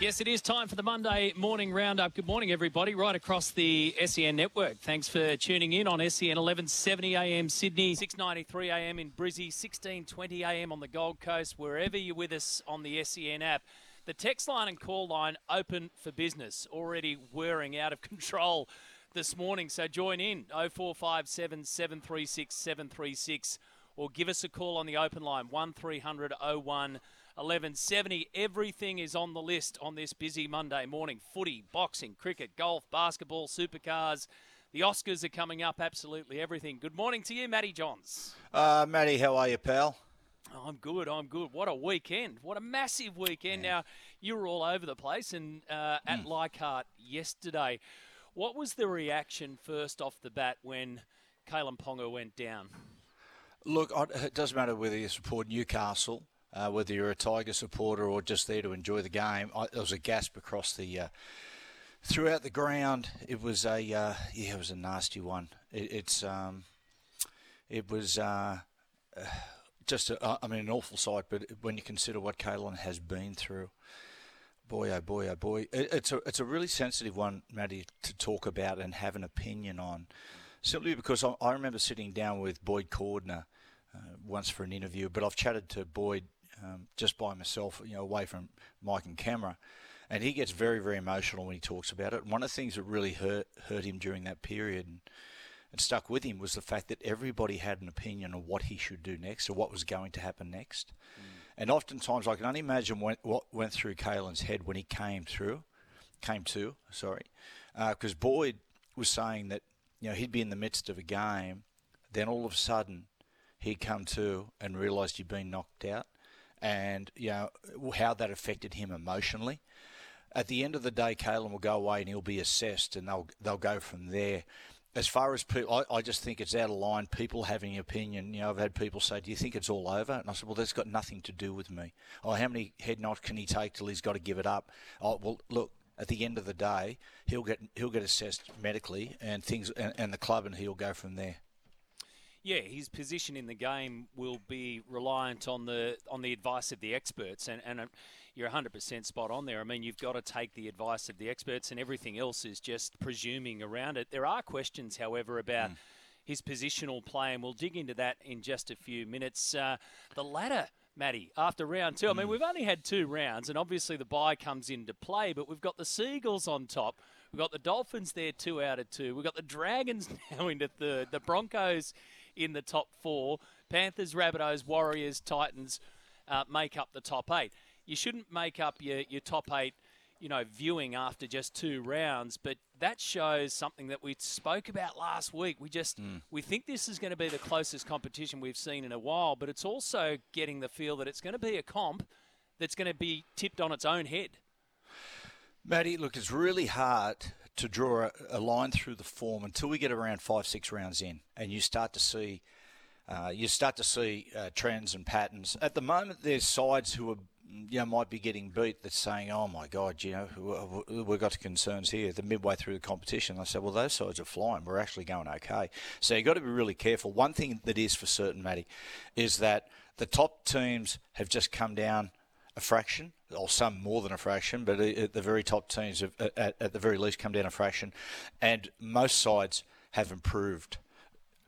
Yes, it is time for the Monday morning roundup. Good morning, everybody, right across the SEN network. Thanks for tuning in on SEN 1170 AM Sydney, 693 AM in Brizzy, 1620 AM on the Gold Coast, wherever you're with us on the SEN app. The text line and call line open for business, already whirring out of control this morning. So join in 0457 736 736 or give us a call on the open line 1300 01 1170. Everything is on the list on this busy Monday morning. Footy, boxing, cricket, golf, basketball, supercars. The Oscars are coming up, absolutely everything. Good morning to you, Matty Johns. Uh, Matty, how are you, pal? I'm good. I'm good. What a weekend! What a massive weekend! Yeah. Now you were all over the place and uh, at mm. Leichhardt yesterday. What was the reaction first off the bat when Kalyn Ponga went down? Look, it doesn't matter whether you support Newcastle uh, whether you're a Tiger supporter or just there to enjoy the game. I, there was a gasp across the uh, throughout the ground. It was a uh, yeah, it was a nasty one. It, it's um, it was uh, just a, I mean an awful sight. But when you consider what Kalyn has been through. Boy, oh boy, oh boy! It, it's a it's a really sensitive one, Matty, to talk about and have an opinion on, simply because I, I remember sitting down with Boyd Cordner uh, once for an interview, but I've chatted to Boyd um, just by myself, you know, away from mic and camera. And he gets very, very emotional when he talks about it. And one of the things that really hurt hurt him during that period and, and stuck with him was the fact that everybody had an opinion on what he should do next or what was going to happen next. Mm. And oftentimes, I can only imagine what, what went through Kalyn's head when he came through, came to, sorry, because uh, Boyd was saying that you know he'd be in the midst of a game, then all of a sudden he'd come to and realised he'd been knocked out, and you know how that affected him emotionally. At the end of the day, Kalyn will go away and he'll be assessed, and they'll they'll go from there. As far as people, I, I just think it's out of line. People having an opinion. You know, I've had people say, "Do you think it's all over?" And I said, "Well, that's got nothing to do with me. Oh, how many head knocks can he take till he's got to give it up? Oh, well, look, at the end of the day, he'll get he'll get assessed medically and things, and, and, the club, and he'll go from there yeah, his position in the game will be reliant on the on the advice of the experts, and and you're 100% spot on there. I mean, you've got to take the advice of the experts, and everything else is just presuming around it. There are questions, however, about. Mm. His positional play, and we'll dig into that in just a few minutes. Uh, the ladder, Matty, after round two. I mean, mm. we've only had two rounds, and obviously the bye comes into play, but we've got the Seagulls on top. We've got the Dolphins there, two out of two. We've got the Dragons now into third. The Broncos in the top four. Panthers, Rabbitohs, Warriors, Titans uh, make up the top eight. You shouldn't make up your, your top eight, you know, viewing after just two rounds, but that shows something that we spoke about last week. We just mm. we think this is going to be the closest competition we've seen in a while, but it's also getting the feel that it's going to be a comp that's going to be tipped on its own head. Matty, look, it's really hard to draw a, line through the form until we get around five, six rounds in, and you start to see. Uh, you start to see uh, trends and patterns. At the moment, there's sides who are, you know, might be getting beat that's saying, "Oh my God, you know, we've got concerns here." The midway through the competition, I said, "Well, those sides are flying. We're actually going okay." So you've got to be really careful. One thing that is for certain, Matty, is that the top teams have just come down a fraction, or some more than a fraction, but at the very top teams have, at, at the very least, come down a fraction, and most sides have improved.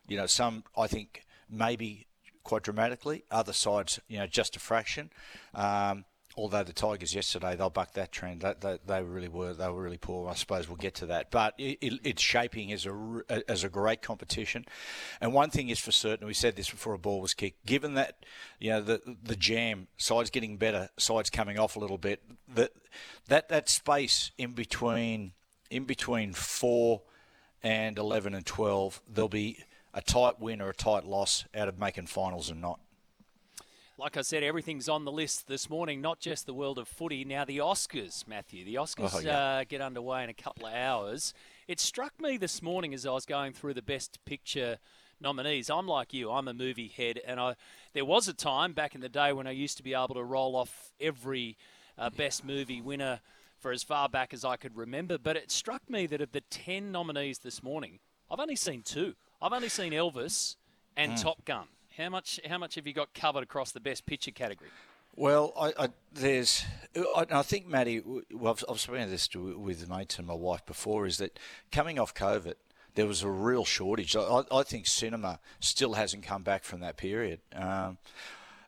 You know, some I think maybe quite dramatically, other sides, you know, just a fraction. Um, although the Tigers yesterday they'll buck that trend. They, they, they, really were they were really poor. I suppose we'll get to that, but it, it, it's shaping as a as a great competition. And one thing is for certain, we said this before a ball was kicked. Given that you know the the jam sides getting better, sides coming off a little bit, that that that space in between in between four and eleven and twelve, there'll be a tight win or a tight loss out of making finals and not. Like I said, everything's on the list this morning, not just the world of footy. Now, the Oscars, Matthew. The Oscars oh, yeah. uh, get underway in a couple of hours. It struck me this morning as I was going through the Best Picture nominees. I'm like you, I'm a movie head, and I there was a time back in the day when I used to be able to roll off every uh, Best Movie winner for as far back as I could remember. But it struck me that of the 10 nominees this morning, I've only seen two. I've only seen Elvis and mm. Top Gun. How much? How much have you got covered across the best picture category? Well, I, I, there's, I, I, think, Matty, well, I've, I've spoken this to, with mates and my wife before, is that coming off COVID, there was a real shortage. I, I think cinema still hasn't come back from that period. Um,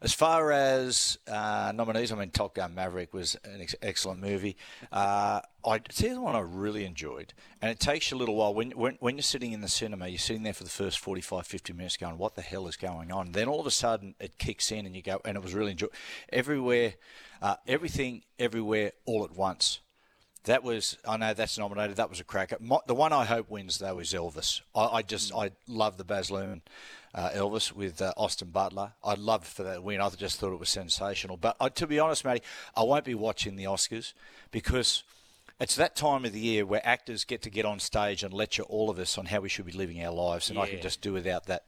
as far as uh, nominees, I mean, Top Gun Maverick was an ex- excellent movie. Uh, I you the one I really enjoyed, and it takes you a little while when, when, when you're sitting in the cinema, you're sitting there for the first 45, 50 minutes, going, "What the hell is going on?" Then all of a sudden, it kicks in, and you go, and it was really enjoy everywhere, uh, everything, everywhere, all at once. That was, I know that's nominated. That was a cracker. My, the one I hope wins though is Elvis. I, I just, I love the Baz Luhrmann uh, Elvis with uh, Austin Butler. I'd love for that win. I just thought it was sensational. But uh, to be honest, Matty, I won't be watching the Oscars because it's that time of the year where actors get to get on stage and lecture all of us on how we should be living our lives, and yeah. I can just do without that.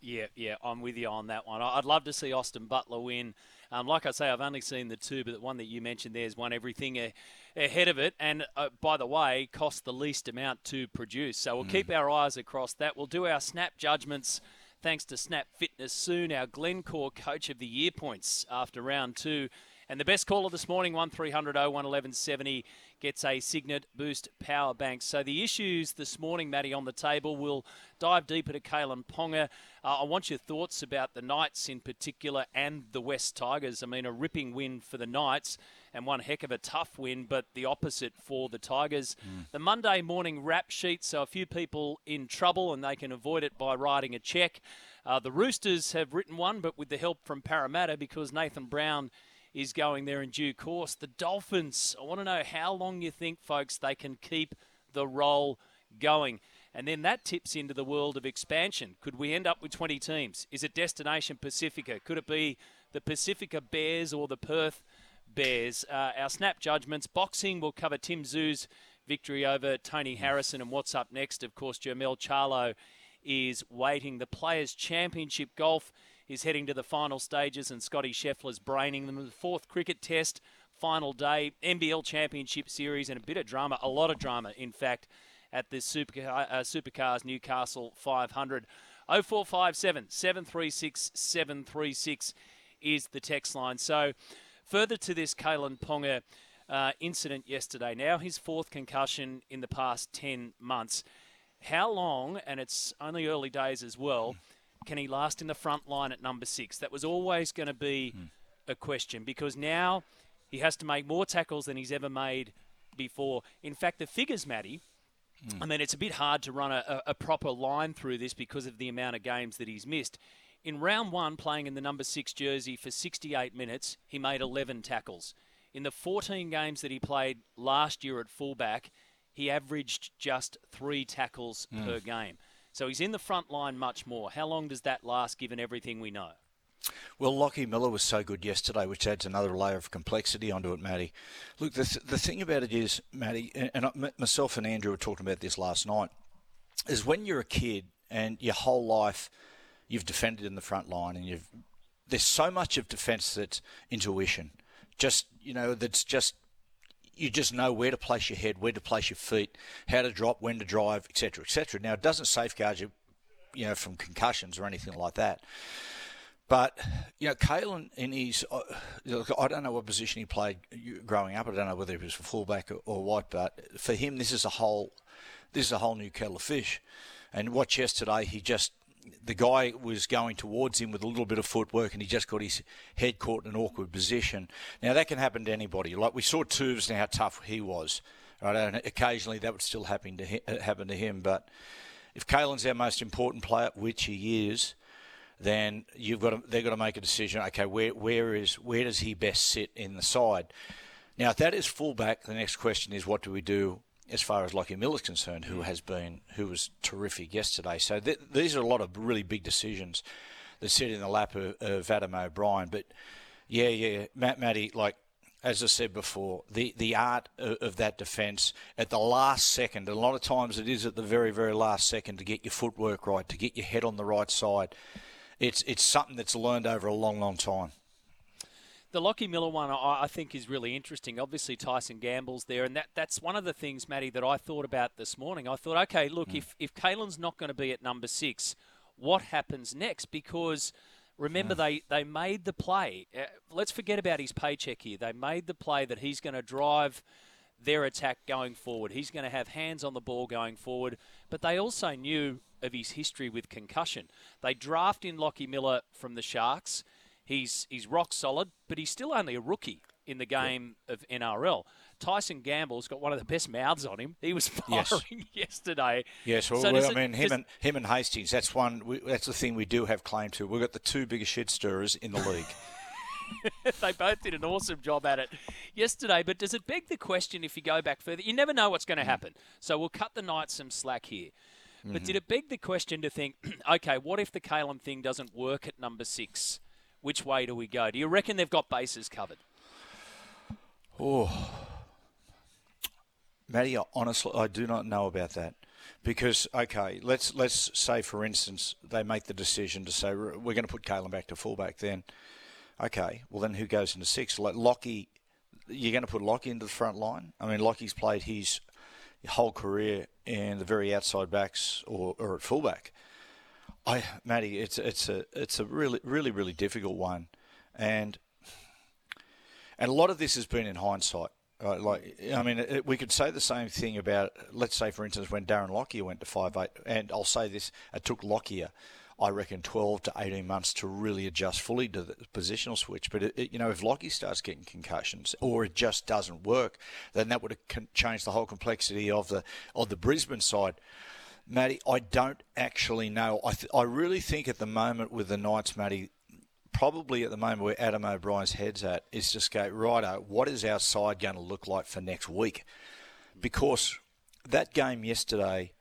Yeah, yeah, I'm with you on that one. I'd love to see Austin Butler win. Um, like I say, I've only seen the two, but the one that you mentioned there's won everything ahead of it, and uh, by the way, cost the least amount to produce. So we'll mm. keep our eyes across that. We'll do our snap judgments thanks to Snap Fitness soon. Our Glencore Coach of the Year points after round two. And the best caller this morning, 1300 011170, gets a Cygnett Boost power bank. So the issues this morning, Matty, on the table, we'll dive deeper to Kalyn Ponga. Uh, I want your thoughts about the Knights in particular and the West Tigers. I mean, a ripping win for the Knights and one heck of a tough win, but the opposite for the Tigers. Mm. The Monday morning wrap sheet, so a few people in trouble and they can avoid it by writing a check. Uh, the Roosters have written one, but with the help from Parramatta because Nathan Brown is going there in due course. The Dolphins, I want to know how long you think, folks, they can keep the roll going. And then that tips into the world of expansion. Could we end up with 20 teams? Is it Destination Pacifica? Could it be the Pacifica Bears or the Perth Bears. Uh, our snap judgments. Boxing, will cover Tim Tszyu's victory over Tony Harrison. And what's up next? Of course, Jermell Charlo is waiting. The Players' Championship Golf is heading to the final stages, and Scotty Scheffler's braining them. The fourth cricket test, final day, NBL Championship Series, and a bit of drama, a lot of drama, in fact, at the Supercar, uh, Supercars Newcastle 500. 0457 736 736 is the text line. So, Further to this Kalyn Ponga uh, incident yesterday, now his fourth concussion in the past 10 months. How long, and it's only early days as well, can he last in the front line at number six? That was always going to be mm. a question because now he has to make more tackles than he's ever made before. In fact, the figures, Matty, mm. I mean, it's a bit hard to run a, a, proper line through this because of the amount of games that he's missed. In round one, playing in the number six jersey for 68 minutes, he made 11 tackles. In the 14 games that he played last year at fullback, he averaged just three tackles mm. per game. So he's in the front line much more. How long does that last given everything we know? Well, Lockie Miller was so good yesterday, which adds another layer of complexity onto it, Matty. Look, the, th- the thing about it is, Matty, and, and myself and Andrew were talking about this last night, is when you're a kid and your whole life – you've defended in the front line, and you've there's so much of defence that's intuition. Just you know, that's just you just know where to place your head, where to place your feet, how to drop, when to drive, etc., etc. Now, it doesn't safeguard you, you know, from concussions or anything like that. But you know, Kalyn in his, uh, I don't know what position he played growing up. I don't know whether he was a fullback or, or what. But for him, this is a whole, this is a whole new kettle of fish. And watch yesterday, he just the guy was going towards him with a little bit of footwork and he just got his head caught in an awkward position. Now, that can happen to anybody. Like we saw Tubes and how tough he was. Right? And occasionally that would still happen to him, uh, happen to him. But if Kalyn's our most important player, which he is, then you've got to, they've got to make a decision. Okay, where where is where does he best sit in the side? Now, if that is fullback, the next question is what do we do as far as Lockie Miller's concerned, who hmm. has been who was terrific yesterday. So th- these are a lot of really big decisions that sit in the lap of, of Adam O'Brien. But yeah, yeah, Matt Matty, like as I said before, the, the art of, of that defence at the last second, a lot of times it is at the very, very last second to get your footwork right, to get your head on the right side. It's, it's something that's learned over a long, long time. The Lockie Miller one, I think, is really interesting. Obviously, Tyson Gamble's there, and that, that's one of the things, Matty, that I thought about this morning. I thought, okay, look, mm. if, if Kalyn's not going to be at number six, what happens next? Because remember, yeah. they, they made the play. Uh, let's forget about his paycheck here. They made the play that he's going to drive their attack going forward. He's going to have hands on the ball going forward. But they also knew of his history with concussion. They draft in Lockie Miller from the Sharks. He's he's rock solid, but he's still only a rookie in the game of NRL. Tyson Gamble's got one of the best mouths on him. He was firing yes. yesterday. Yes, well, so well I mean, him and him and Hastings. That's one. We, that's the thing we do have claim to. We've got the two biggest shit stirrers in the league. they both did an awesome job at it yesterday. But does it beg the question if you go back further? You never know what's going to mm. happen. So we'll cut the Knights some slack here. But mm-hmm. did it beg the question to think, okay, what if the Kalyn thing doesn't work at number six? Which way do we go? Do you reckon they've got bases covered? Oh, Matty, honestly, I do not know about that because okay, let's let's say for instance they make the decision to say we're going to put Kalyn back to fullback. Then, okay, well then who goes into six? Like Lockie, you're going to put Lockie into the front line. I mean, Lockie's played his whole career in the very outside backs or, or at fullback. I, Matty, it's it's a it's a really really really difficult one, and and a lot of this has been in hindsight. Right, like I mean, it, we could say the same thing about, let's say, for instance, when Darren Lockyer went to five eight, and I'll say this: it took Lockyer, I reckon, twelve to eighteen months to really adjust fully to the positional switch. But it, it, you know, if Lockyer starts getting concussions or it just doesn't work, then that would have changed the whole complexity of the of the Brisbane side. Matty, I don't actually know. I, th- I really think at the moment with the Knights, Matty, probably at the moment where Adam O'Brien's head's at is just go, righto, what is our side going to look like for next week? Because that game yesterday,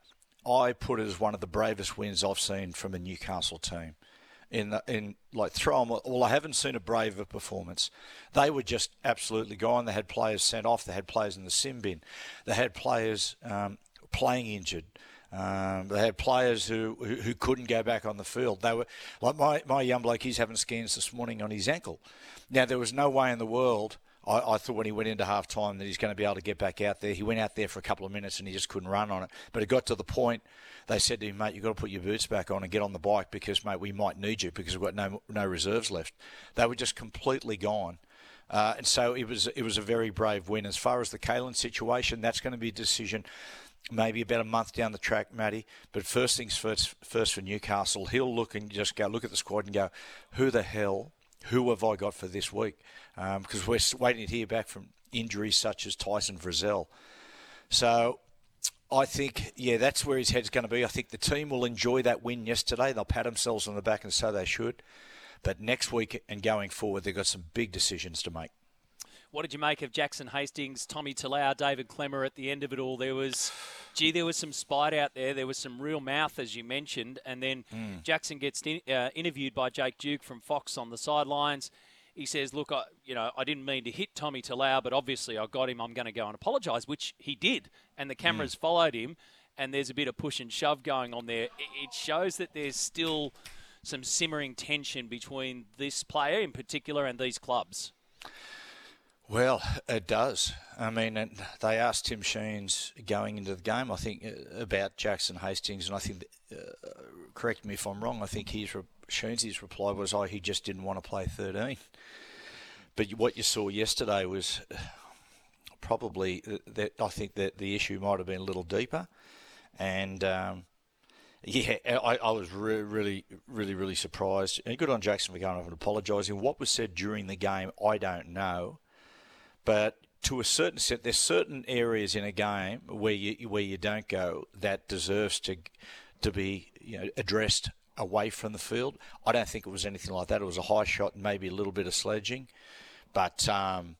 I put it as one of the bravest wins I've seen from a Newcastle team. In the, in like throw them, well, I haven't seen a braver performance. They were just absolutely gone. They had players sent off. They had players in the sin bin. They had players um, playing injured. Um, they had players who, who, who couldn't go back on the field. They were like my my young bloke. He's having scans this morning on his ankle. Now there was no way in the world. I, thought when he went into half time that he's going to be able to get back out there. He went out there for a couple of minutes and he just couldn't run on it. But it got to the point they said to him, mate, you've got to put your boots back on and get on the bike because, mate, we might need you because we've got no no reserves left. They were just completely gone. Uh, and so it was it was a very brave win. As far as the Kalyn situation, that's going to be a decision maybe about a month down the track, Matty. But first things first, first for Newcastle, he'll look and just go look at the squad and go, who the hell, who have I got for this week? Because um, we're waiting to hear back from injuries such as Tyson Frizell. So I think, yeah, that's where his head's going to be. I think the team will enjoy that win yesterday. They'll pat themselves on the back and so they should. But next week and going forward, they've got some big decisions to make. What did you make of Jackson Hastings, Tommy Talau, David Klemmer at the end of it all? There was, gee, there was some spite out there. There was some real mouth, as you mentioned. And then mm. Jackson gets in, uh, interviewed by Jake Duke from Fox on the sidelines. He says, "Look, I, you know, I didn't mean to hit Tommy Talau, but obviously I got him. I'm going to go and apologise," which he did, and the cameras mm. followed him. And there's a bit of push and shove going on there. It shows that there's still some simmering tension between this player in particular and these clubs. Well, it does. I mean, they asked Tim Sheens going into the game, I think, uh, about Jackson Hastings, and I think, uh, correct me if I'm wrong, I think his re- Sheens' reply was, oh, he just didn't want to play 13. But what you saw yesterday was uh, probably uh, that I think that the issue might have been a little deeper, and um, yeah, I, I was re- really, really, really surprised. And good on Jackson for going over and apologising. What was said during the game, I don't know. But to a certain extent, there's certain areas in a game where you where you don't go that deserves to to be you know addressed away from the field. I don't think it was anything like that. It was a high shot and maybe a little bit of sledging, but um,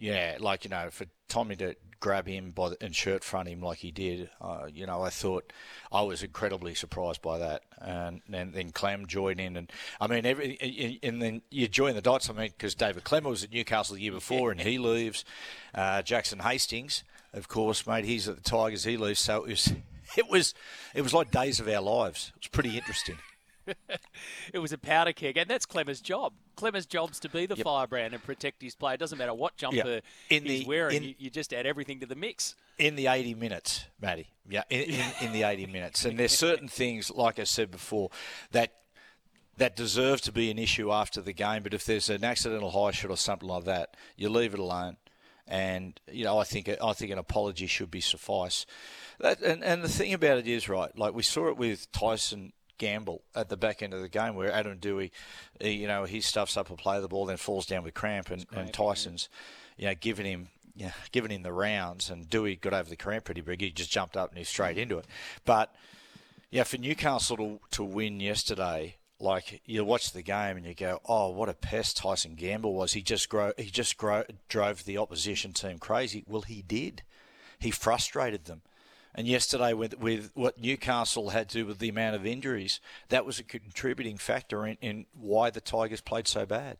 Yeah, like you know, for Tommy to grab him by the, and shirt front him like he did, uh, you know, I thought I was incredibly surprised by that. And, and then Clem joined in, and I mean, every and then you join the dots. I mean, because David Clem was at Newcastle the year before, and he leaves. Uh, Jackson Hastings, of course, mate, he's at the Tigers. He leaves, so it was, it was, it was like days of our lives. It was pretty interesting. it was a powder keg, and that's Klemmer's job. Klemmer's job's to be the yep. firebrand and protect his player. It doesn't matter what jumper yep. he's the, wearing, in, you, you, just add everything to the mix. In the 80 minutes, Matty. Yeah, in, in, in the 80 minutes. And there's certain things, like I said before, that that deserve to be an issue after the game. But if there's an accidental high shot or something like that, you leave it alone. And you know, I think I think an apology should be suffice. That, and and the thing about it is right. Like we saw it with Tyson gamble at the back end of the game where Adam Doueihi, you know, he stuffs up a play of the ball, then falls down with cramp, and, and Tyson's, you know, giving him. Yeah, giving him the rounds, and Doueihi got over the cramp pretty big. He just jumped up and he's straight into it. But yeah, for Newcastle to, to win yesterday, like you watch the game and you go, "Oh, what a pest Tyson Gamble was! He just grow, he just grow, drove the opposition team crazy." Well, he did. He frustrated them. And yesterday, with, with what Newcastle had to do with the amount of injuries, that was a contributing factor in, in why the Tigers played so bad.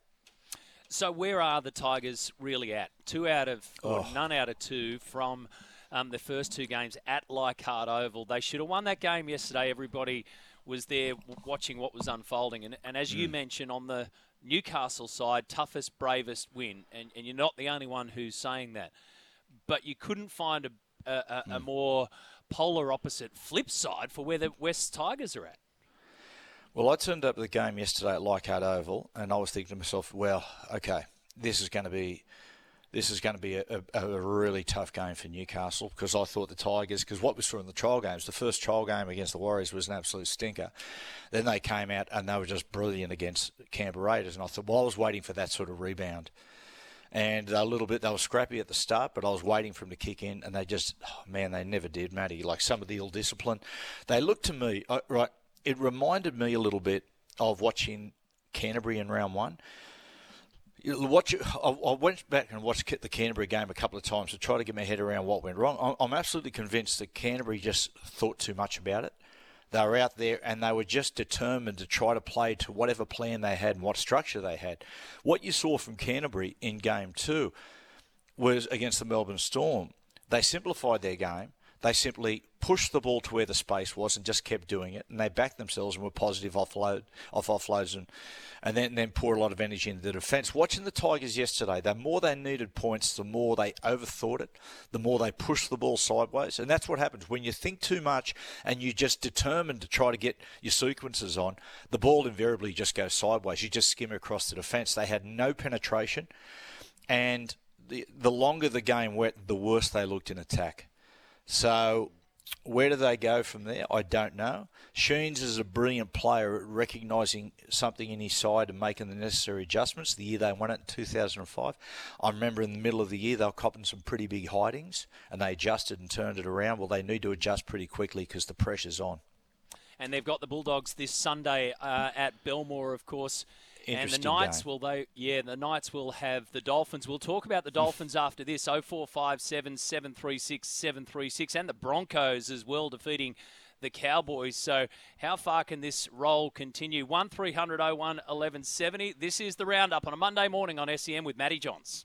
So, where are the Tigers really at? Two out of, or oh. none out of two from um, the first two games at Leichhardt Oval. They should have won that game yesterday. Everybody was there watching what was unfolding. And, and as mm. you mentioned, on the Newcastle side, toughest, bravest win. And, and you're not the only one who's saying that. But you couldn't find a a, a, mm. a more polar opposite flip side for where the West Tigers are at. Well, I turned up the game yesterday at Leichhardt Oval, and I was thinking to myself, well, okay, this is going to be this is going to be a, a, a, really tough game for Newcastle because I thought the Tigers, because what we saw in the trial games, the first trial game against the Warriors was an absolute stinker. Then they came out and they were just brilliant against Canberra Raiders, and I thought, well, I was waiting for that sort of rebound and a little bit they were scrappy at the start, but I was waiting for them to kick in, and they just, oh, man, they never did, Matty. Like some of the ill discipline, they looked to me uh, right. It reminded me a little bit of watching Canterbury in round one. Watch, I went back and watched the Canterbury game a couple of times to try to get my head around what went wrong. I'm absolutely convinced that Canterbury just thought too much about it. They were out there and they were just determined to try to play to whatever plan they had and what structure they had. What you saw from Canterbury in game two was against the Melbourne Storm. They simplified their game. They simply pushed the ball to where the space was and just kept doing it. And they backed themselves and were positive offload, off offloads and, and then, then poured a lot of energy into the defence. Watching the Tigers yesterday, the more they needed points, the more they overthought it, the more they pushed the ball sideways. And that's what happens. When you think too much and you just determined to try to get your sequences on, the ball invariably just goes sideways. You just skim across the defence. They had no penetration. And the, the longer the game went, the worse they looked in attack. So where do they go from there? I don't know. Sheens is a brilliant player at recognising something in his side and making the necessary adjustments. The year they won it in 2005, I remember in the middle of the year they were copping some pretty big hidings and they adjusted and turned it around. Well, they need to adjust pretty quickly because the pressure's on. And they've got the Bulldogs this Sunday uh, at Belmore, of course and the Knights game. will they yeah the Knights will have the Dolphins. We'll talk about the Dolphins after this. 0457 736 736 and the Broncos as well defeating the Cowboys. So how far can this roll continue? 1 300 01 1170. This is the roundup on a Monday morning on SEN with Matty Johns.